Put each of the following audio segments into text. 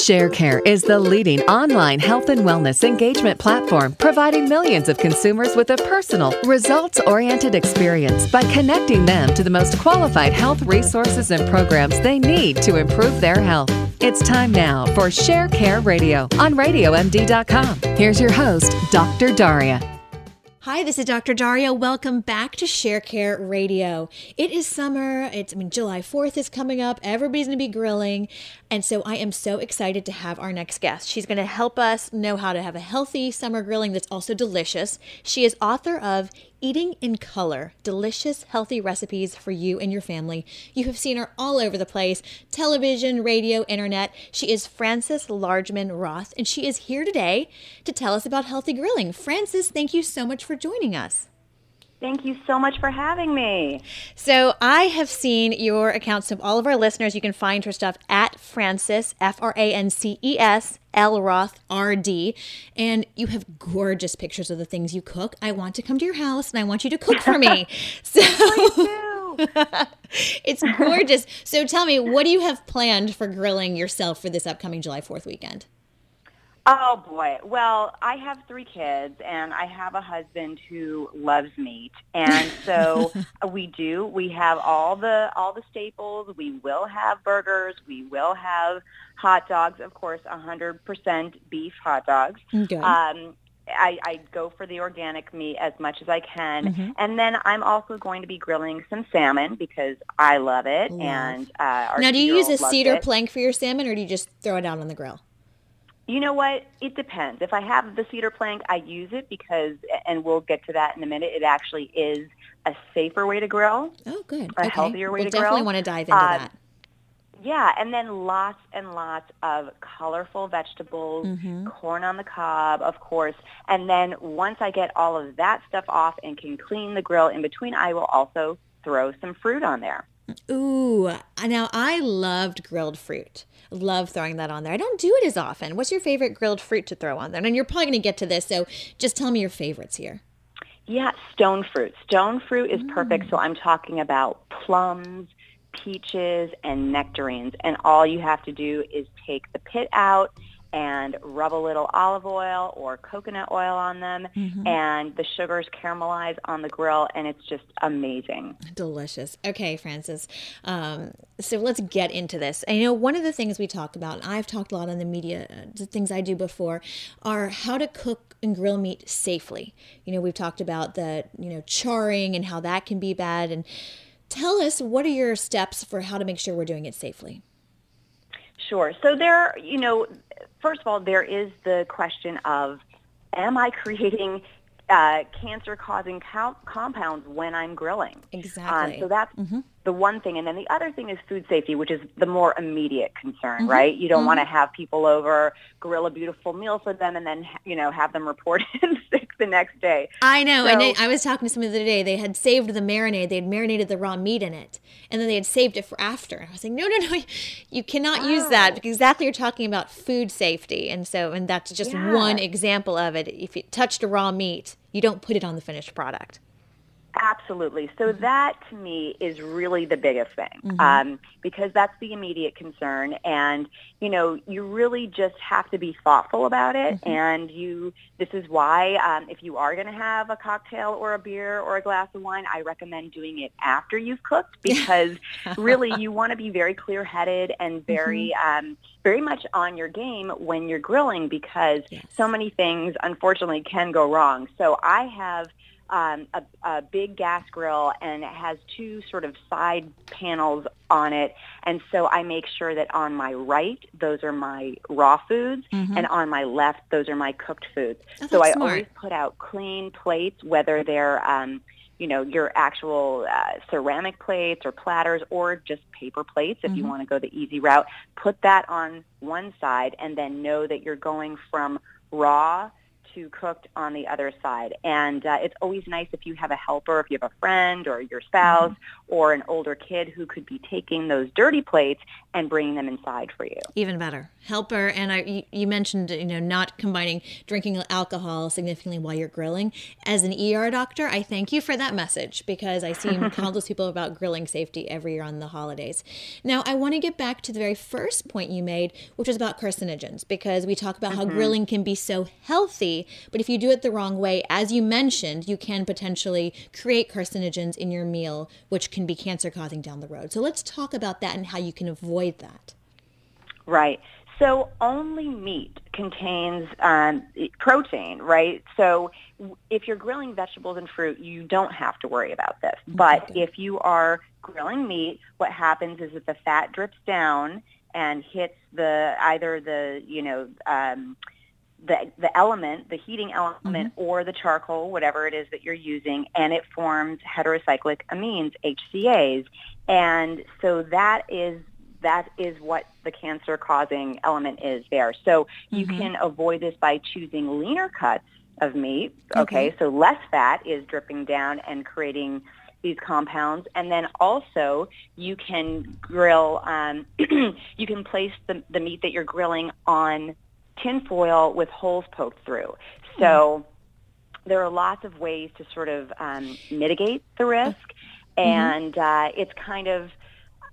ShareCare is the leading online health and wellness engagement platform, providing millions of consumers with a personal, results oriented experience by connecting them to the most qualified health resources and programs they need to improve their health. It's time now for ShareCare Radio on RadioMD.com. Here's your host, Dr. Daria. Hi, this is Dr. Daria. Welcome back to ShareCare Radio. It is summer. It's I mean July 4th is coming up. Everybody's going to be grilling. And so I am so excited to have our next guest. She's going to help us know how to have a healthy summer grilling that's also delicious. She is author of Eating in Color Delicious, Healthy Recipes for You and Your Family. You have seen her all over the place television, radio, internet. She is Frances Largeman Roth, and she is here today to tell us about healthy grilling. Frances, thank you so much for joining us. Thank you so much for having me. So, I have seen your accounts of all of our listeners. You can find her stuff at Frances, F R A N C E S, L Roth R D. And you have gorgeous pictures of the things you cook. I want to come to your house and I want you to cook for me. so, it's gorgeous. So, tell me, what do you have planned for grilling yourself for this upcoming July 4th weekend? Oh boy. Well, I have three kids and I have a husband who loves meat. And so we do. We have all the all the staples. We will have burgers, we will have hot dogs, of course, a 100% beef hot dogs. Good. Um I, I go for the organic meat as much as I can, Mhm. and then I'm also going to be grilling some salmon because I love it. Love. And uh, our now, do you use a cedar it. plank for your salmon or do you just throw it out on the grill? You know what? It depends. If I have the cedar plank, I use it because, and we'll get to that in a minute. It actually is a safer way to grill. Oh, good. A okay. healthier way we'll to definitely grill. want to dive into Uh, that. Yeah, and then lots and lots of colorful vegetables, Mhm. corn on the cob, of course. And then once I get all of that stuff off and can clean the grill in between, I will also throw some fruit on there. Ooh, now I loved grilled fruit. Love throwing that on there. I don't do it as often. What's your favorite grilled fruit to throw on there? And you're probably going to get to this, so just tell me your favorites here. Yeah, stone fruit. Stone fruit is Mm. perfect. So I'm talking about plums, peaches, and nectarines. And all you have to do is take the pit out and rub a little olive oil or coconut oil on them Mm-hmm. and the sugars caramelize on the grill and it's just amazing. Delicious. Okay, Frances Um, so let's get into this. I know one of the things we talk about, and I've talked a lot on the media, the things I do before, are how to cook and grill meat safely. You know, we've talked about the, you know, charring and how that can be bad. And tell us, what are your steps for how to make sure we're doing it safely? Sure. So there, you know, first of all, there is the question of, am I creating uh, cancer-causing co- compounds when I'm grilling? Exactly. Um, so that's Mhm. The one thing. And then the other thing is food safety, which is the more immediate concern, Mm-hmm. right? You don't want to have people over, grill a beautiful meal for them, and then, you know, have them report in sick the next day. I know. and I, I was talking to somebody the other day. They had saved the marinade. They had marinated the raw meat in it, and then they had saved it for after. And I was like, no, no, no, you cannot use that because exactly you're talking about food safety, and so and that's just Yeah. one example of it. If you touched a raw meat, you don't put it on the finished product. Absolutely. So Mm-hmm. that to me is really the biggest thing um, because that's the immediate concern. And, you know, you really just have to be thoughtful about it. Mm-hmm. And you, this is why um, if you are going to have a cocktail or a beer or a glass of wine, I recommend doing it after you've cooked because really you want to be very clear-headed and very, Mm-hmm. um, very much on your game when you're grilling because Yes. so many things unfortunately can go wrong. So I have um, a, a big gas grill and it has two sort of side panels on it. And so I make sure that on my right, those are my raw foods, and on my left, those are my cooked foods. Oh, so I smart. always put out clean plates, whether they're, um, you know, your actual uh, ceramic plates or platters or just paper plates if you want to go the easy route. Put that on one side and then know that you're going from raw to cooked on the other side. And uh, it's always nice if you have a helper, if you have a friend or your spouse mm-hmm. or an older kid who could be taking those dirty plates and bringing them inside for you. Even better. Helper. And I, you mentioned, you know, not combining drinking alcohol significantly while you're grilling. As an ER doctor, I thank you for that message because I see countless people about grilling safety every year on the holidays. Now, I want to get back to the very first point you made, which was about carcinogens, because we talk about mm-hmm. how grilling can be so healthy, but if you do it the wrong way, as you mentioned, you can potentially create carcinogens in your meal, which can be cancer causing down the road. So let's talk about that and how you can avoid that. Right. So only meat contains um, protein, right? So if you're grilling vegetables and fruit, you don't have to worry about this. But if you are grilling meat, what happens is that the fat drips down and hits the either the you know um, the the element, the heating element, mm-hmm. or the charcoal, whatever it is that you're using, and it forms heterocyclic amines, HCAs, and so that is that is what the cancer causing element is there. So you mm-hmm. can avoid this by choosing leaner cuts of meat. Okay. okay, so less fat is dripping down and creating these compounds, and then also you can grill. Um, you can place the, the meat that you're grilling on tinfoil with holes poked through. So mm-hmm. there are lots of ways to sort of um, mitigate the risk, mm-hmm. and uh, it's kind of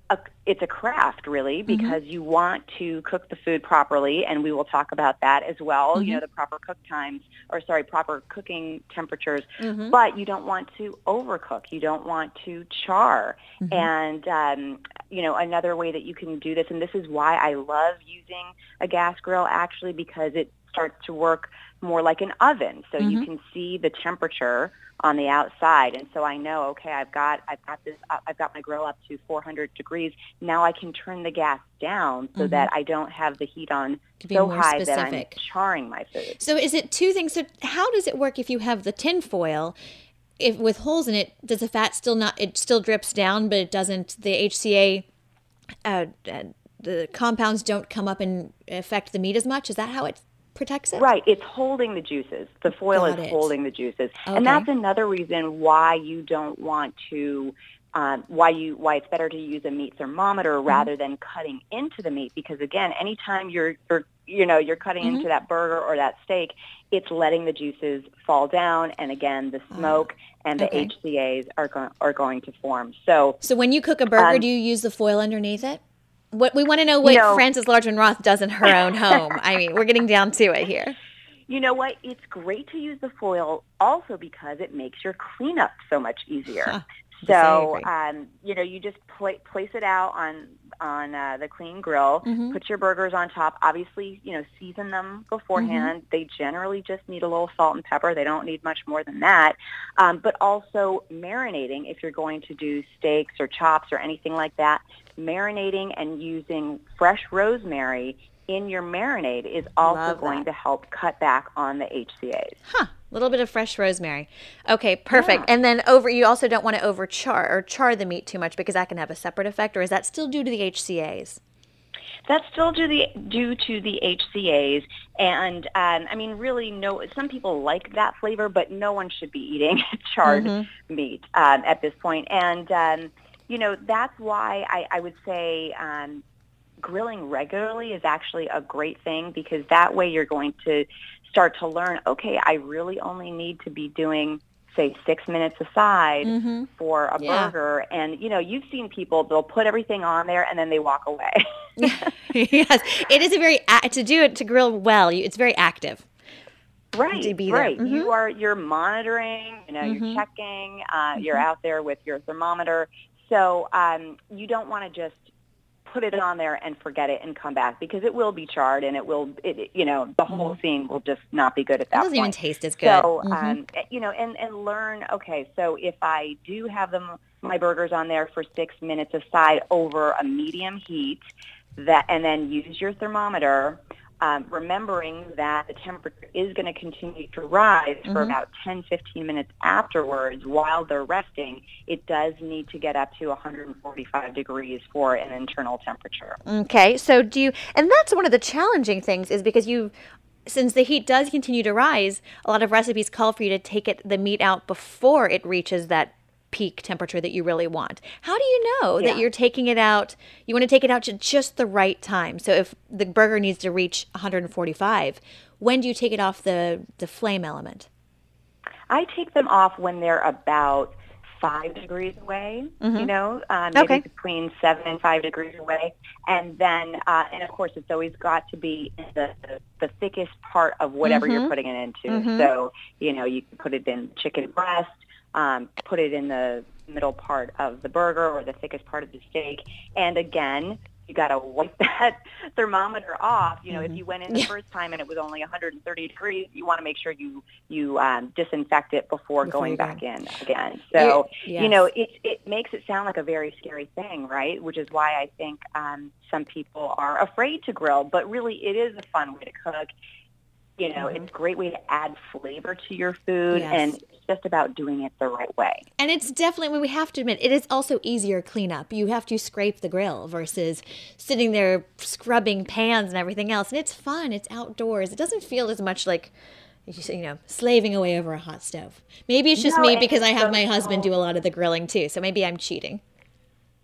a, it's a craft really mm-hmm. because mm-hmm. you want to cook the food properly and we will talk about that as well mm-hmm. you know the proper cook times or sorry proper cooking temperatures mm-hmm. but you don't want to overcook you don't want to char mm-hmm. and um, you know another way that you can do this and this is why I love using a gas grill actually because it starts to work more like an oven so you mm-hmm. can see the temperature on the outside and so I know okay I've got I've got this I've got my grill up to 400 degrees now I can turn the gas down so mm-hmm. that I don't have the heat on so high specific. that I'm charring my food. So is it two things so how does it work if you have the tin foil if with holes in it does the fat still not it still drips down but it doesn't the HCA uh, uh, the compounds don't come up and affect the meat as much is that how it protects it? Right. It's holding the juices. The foil Got is it. holding the juices. Okay. And that's another reason why you don't want to um, why you why it's better to use a meat thermometer mm-hmm. rather than cutting into the meat because again anytime you're, you're you know you're cutting mm-hmm. into that burger or that steak it's letting the juices fall down and again the smoke uh, and the okay. HCAs are going are going to form so so when you cook a burger um, do you use the foil underneath it what we want to know what you know, Frances Largeman Roth does in her own home. I mean, we're getting down to it here. You know what? It's great to use the foil also because it makes your cleanup so much easier. Huh. So, um, you know, you just pl- place it out on on uh, the clean grill. Mm-hmm. Put your burgers on top. Obviously, you know, season them beforehand. Mm-hmm. They generally just need a little salt and pepper. They don't need much more than that. Um, but also marinating if you're going to do steaks or chops or anything like that. Marinating and using fresh rosemary in your marinade is also going to help cut back on the HCAs. Huh. A little bit of fresh rosemary. Okay, perfect. Yeah. And then over, you also don't want to over char or char the meat too much because that can have a separate effect, or is that still due to the HCAs? That's still due, the, due to the HCAs, and um, I mean, really, no. Some people like that flavor, but no one should be eating charred mm-hmm. meat um, at this point. And um, you know, that's why I, I would say um, grilling regularly is actually a great thing because that way you're going to start to learn, okay, I really only need to be doing say six minutes aside mm-hmm. for a yeah. burger and you know you've seen people they'll put everything on there and then they walk away yes it is a very to do it to grill well it's very active right right mm-hmm. you are you're monitoring you know mm-hmm. you're checking uh, you're mm-hmm. out there with your thermometer so um, you don't want to just put it on there and forget it and come back because it will be charred and it will, it, you know, the whole mm-hmm. scene will just not be good at that it doesn't point. even taste as good. So, mm-hmm. um, you know, and, and learn, okay, so if I do have them, my burgers on there for six minutes aside over a medium heat, that, and then use your thermometer, um, remembering that the temperature is going to continue to rise mm-hmm. for about 10, 15 minutes afterwards while they're resting, it does need to get up to 145 degrees for an internal temperature. Okay, so do you, and that's one of the challenging things is because you since the heat does continue to rise, a lot of recipes call for you to take it the meat out before it reaches that peak temperature that you really want. How do you know Yeah. that you're taking it out? You want to take it out to just the right time. So if the burger needs to reach 145, when do you take it off the the flame element? I take them off when they're about five degrees away, you know, uh, maybe Okay. between seven and five degrees away. And then, uh, and of course, it's always got to be in the, the, the thickest part of whatever you're putting it into. So, you know, you can put it in chicken breast, um, put it in the middle part of the burger or the thickest part of the steak. And again, you got to wipe that thermometer off. You know, if you went in the first time and it was only 130 degrees, you want to make sure you you um, disinfect it before, Before going go. back in again. So You're- you know, yes. it it makes it sound like a very scary thing, right? Which is why I think um, some people are afraid to grill, but really it is a fun way to cook. You know, it's mm-hmm. a great way to add flavor to your food, Yes. and it's just about doing it the right way. And it's definitely when we have to admit it is also easier cleanup. You have to scrape the grill versus sitting there scrubbing pans and everything else. And it's fun. It's outdoors. It doesn't feel as much like you know slaving away over a hot stove. Maybe it's just No, me because I have my husband do a lot of the grilling too. So maybe I'm cheating.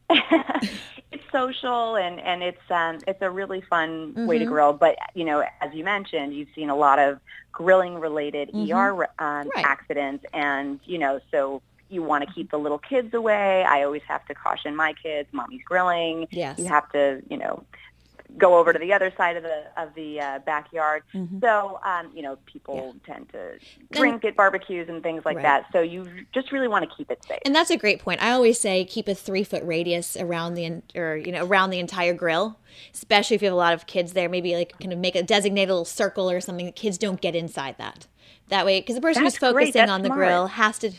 social and and it's um it's a really fun way Mm-hmm. to grill but you know as you mentioned you've seen a lot of grilling related ER um, Mm-hmm. Right. accidents and you know so you want to keep the little kids away I always have to caution my kids mommy's grilling Yes. you have to you know go over to the other side of the of the uh, backyard Mm-hmm. so um you know people tend to drink at barbecues and things like Right. that so you just really want to keep it safe And that's a great point. I always say keep a three foot radius around the or you know around the entire grill, especially if you have a lot of kids there. Maybe like kind of make a designated little circle or something that kids don't get inside that. That way, because the person who's That's great. focusing on the smart. grill has to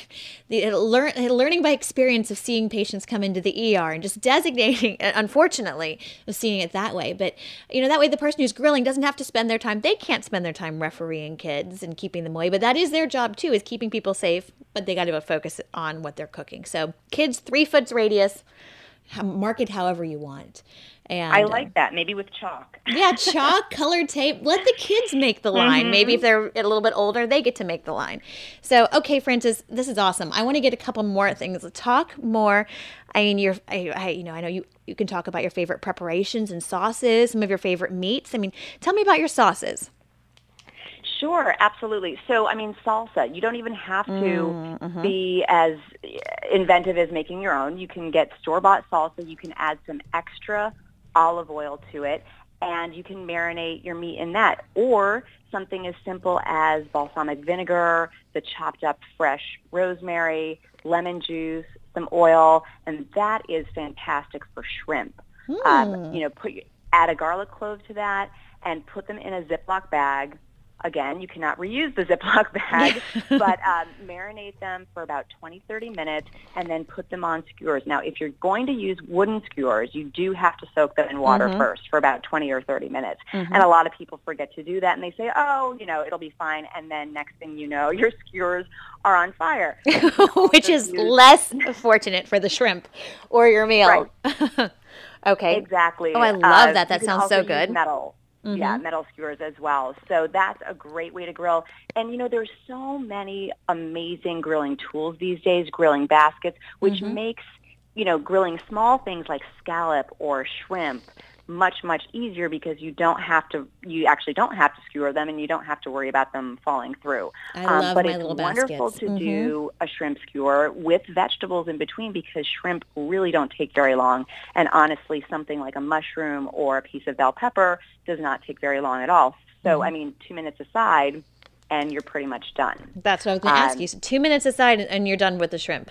the learn learning by experience of seeing patients come into the ER and just designating, unfortunately, of seeing it that way. But you know that way, the person who's grilling doesn't have to spend their time. They can't spend their time refereeing kids and keeping them away. But that is their job too, is keeping people safe. But they got to focus on what they're cooking. So kids, three foot radius, mark it however you want. And I like that maybe with chalk yeah, chalk, colored tape. Let the kids make the line. Maybe mm-hmm. if they're a little bit older, they get to make the line. So, okay, Frances, this is awesome. I want to get a couple more things. Talk more. I mean, you're, I, I, you know, I know you, you can talk about your favorite preparations and sauces, some of your favorite meats. I mean, tell me about your sauces. Sure, absolutely. So, I mean, salsa, you don't even have to mm, mm-hmm. be as inventive as making your own. You can get store-bought salsa. You can add some extra olive oil to it, and you can marinate your meat in that. Or something as simple as balsamic vinegar, the chopped up fresh rosemary, lemon juice, some oil, and that is fantastic for shrimp. Um, you know, put add a garlic clove to that and put them in a Ziploc bag. Again, you cannot reuse the Ziploc bag, but um, marinate them for about 20, 30 minutes and then put them on skewers. Now, if you're going to use wooden skewers, you do have to soak them in water first for about 20 or 30 minutes. And a lot of people forget to do that and they say, oh, you know, it'll be fine. And then next thing you know, your skewers are on fire. Which is less fortunate for the shrimp or your meal. okay. Exactly. Oh, I love Uh, that. That sounds so good. good. Mm-hmm. Metal. Yeah, metal skewers as well. So that's a great way to grill. And you know, there's so many amazing grilling tools these days, grilling baskets, which Mm-hmm. makes, you know, grilling small things like scallop or shrimp much much easier because you don't have to you actually don't have to skewer them and you don't have to worry about them falling through. Um, I love but my it's little wonderful baskets. to do a shrimp skewer with vegetables in between because shrimp really don't take very long. And honestly, something like a mushroom or a piece of bell pepper does not take very long at all. So, I mean, two minutes aside, and you're pretty much done. That's what I was going to ask Um, you. So two minutes aside and you're done with the shrimp.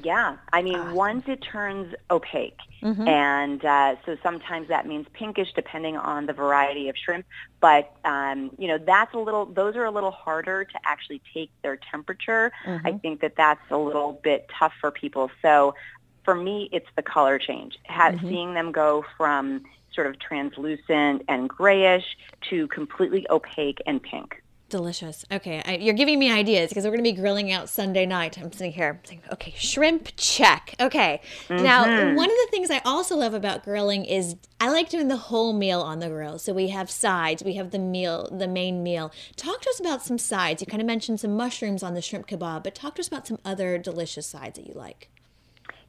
Yeah, I mean, once it turns opaque, Mm-hmm. and uh, so sometimes that means pinkish, depending on the variety of shrimp. But um, you know, that's a little; those are a little harder to actually take their temperature. Mm-hmm. I think that that's a little bit tough for people. So, for me, it's the color change. Ha- Mm-hmm. Seeing them go from sort of translucent and grayish to completely opaque and pink. Delicious. Okay, I, you're giving me ideas because we're going to be grilling out Sunday night. I'm sitting here saying, okay, shrimp check. Okay. Mm-hmm. Now, one of the things I also love about grilling is I like doing the whole meal on the grill. So we have sides, we have the meal, the main meal. Talk to us about some sides. You kind of mentioned some mushrooms on the shrimp kebab, but talk to us about some other delicious sides that you like.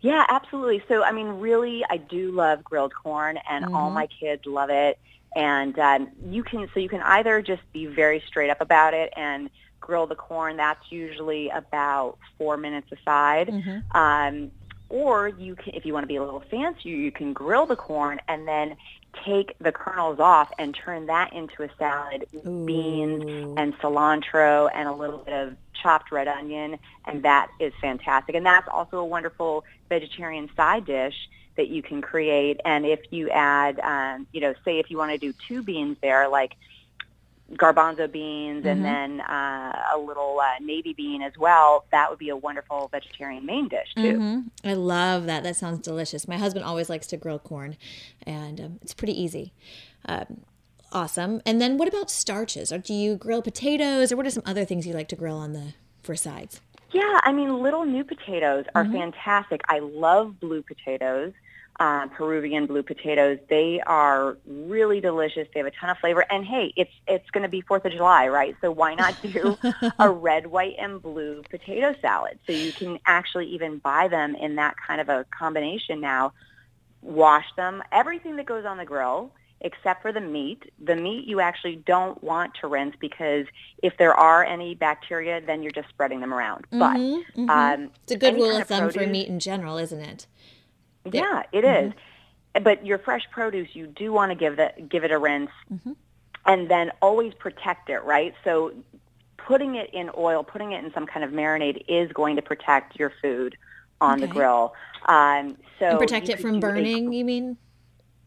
Yeah, absolutely. So, I mean, really, I do love grilled corn, and mm-hmm. all my kids love it. And um, you can so you can either just be very straight up about it and grill the corn. That's usually about four minutes aside. Mm-hmm. Um, or you can, if you want to be a little fancier, you can grill the corn and then take the kernels off and turn that into a salad with Ooh. beans and cilantro and a little bit of chopped red onion, and that is fantastic. And that's also a wonderful vegetarian side dish that you can create. And if you add, um, you know, say if you want to do two beans there, like garbanzo beans mm-hmm. and then uh, a little uh, navy bean as well, that would be a wonderful vegetarian main dish too. Mm-hmm. I love that. That sounds delicious. My husband always likes to grill corn, and um, it's pretty easy. Um, awesome. And then what about starches? Or do you grill potatoes, or what are some other things you like to grill on the for sides? Yeah, I mean, little new potatoes are mm-hmm. fantastic. I love blue potatoes uh, Peruvian blue potatoes. They are really delicious. They have a ton of flavor. And hey, it's it's going to be Fourth of July, right? So why not do a red, white, and blue potato salad? So you can actually even buy them in that kind of a combination now. Wash them. Everything that goes on the grill except for the meat. The meat you actually don't want to rinse because if there are any bacteria, then you're just spreading them around. Mm-hmm, but mm-hmm. Um, it's a good rule of thumb produce, for meat in general, isn't it? Yeah, it mm-hmm. is. But your fresh produce, you do want to give that give it a rinse, mm-hmm. and then always protect it, right? So putting it in oil, putting it in some kind of marinade is going to protect your food on okay. the grill. Um, so and protect it from burning. A, you mean?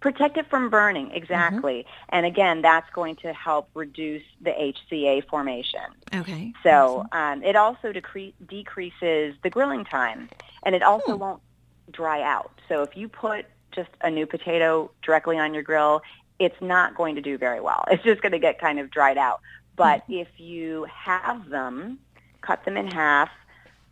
Protect it from burning, exactly. Mm-hmm. And again, that's going to help reduce the HCA formation. Okay. So awesome. um, it also decre- decreases the grilling time, and it also hmm. won't dry out. So if you put just a new potato directly on your grill, it's not going to do very well. It's just going to get kind of dried out. But mm-hmm. if you have them, cut them in half,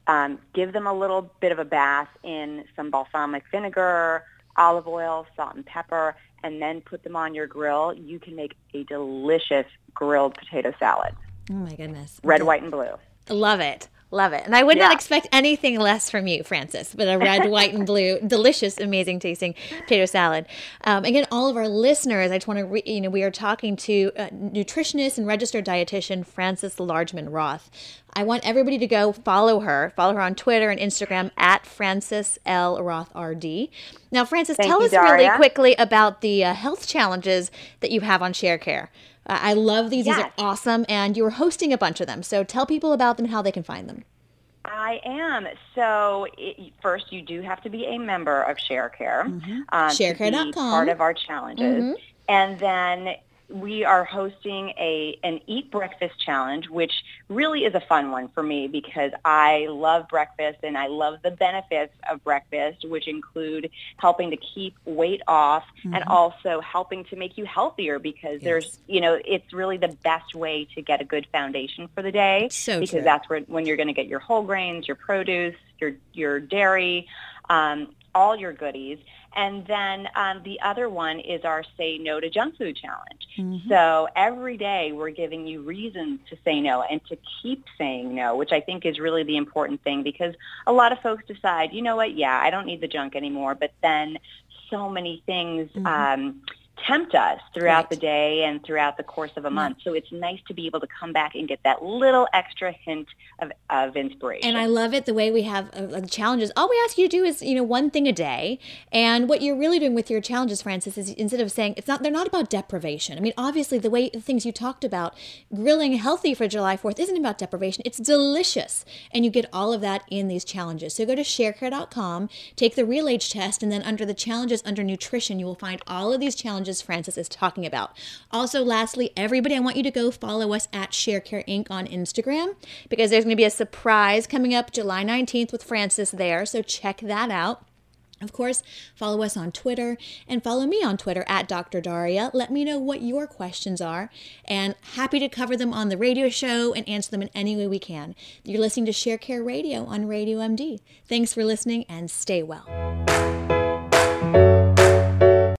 um, give them a little bit of a bath in some balsamic vinegar, olive oil, salt and pepper, and then put them on your grill, you can make a delicious grilled potato salad. Oh my goodness. Red, white, and blue. Love it. Love it. And I would yeah. not expect anything less from you, Frances, but a red, white, and blue, delicious, amazing tasting potato salad. Um, again, all of our listeners, I just want to, re- you know, we are talking to nutritionist and registered dietitian Frances Largeman Roth. I want everybody to go follow her. Follow her on Twitter and Instagram at Frances L. Roth RD. Now, Frances, Thank tell you, us Daria. really quickly about the uh, health challenges that you have on Sharecare. Uh, I love these. Yes. These are awesome. And you are hosting a bunch of them. So tell people about them and how they can find them. I am. So it, first, you do have to be a member of ShareCare. Mm-hmm. Um, ShareCare.com. Part of our challenges. Mm-hmm. And then we are hosting a an eat breakfast challenge which really is a fun one for me because I love breakfast and I love the benefits of breakfast which include helping to keep weight off mm-hmm. and also helping to make you healthier because yes. there's you know it's really the best way to get a good foundation for the day so because true. that's where, when you're going to get your whole grains your produce your your dairy um, all your goodies and then um, the other one is our Say No to Junk Food Challenge. Mm-hmm. So every day we're giving you reasons to say no and to keep saying no, which I think is really the important thing because a lot of folks decide, you know what, yeah, I don't need the junk anymore. But then so many things mm-hmm. um, tempt us throughout right. the day and throughout the course of a mm-hmm. month. So it's nice to be able to come back and get that little extra hint of, of inspiration. And I love it the way we have uh, challenges. All we ask you to do is, you know, one thing a day. And what you're really doing with your challenges, Frances, is instead of saying it's not, they're not about deprivation. I mean, obviously the way the things you talked about, grilling healthy for July 4th isn't about deprivation. It's delicious. And you get all of that in these challenges. So go to sharecare.com, take the real age test, and then under the challenges under nutrition, you will find all of these challenges challenges Frances is talking about. Also, lastly, everybody, I want you to go follow us at ShareCare Inc. on Instagram because there's going to be a surprise coming up July 19th with Frances there. So check that out. Of course, follow us on Twitter and follow me on Twitter at Dr. Daria. Let me know what your questions are and happy to cover them on the radio show and answer them in any way we can. You're listening to Share Care Radio on Radio MD. Thanks for listening and stay well.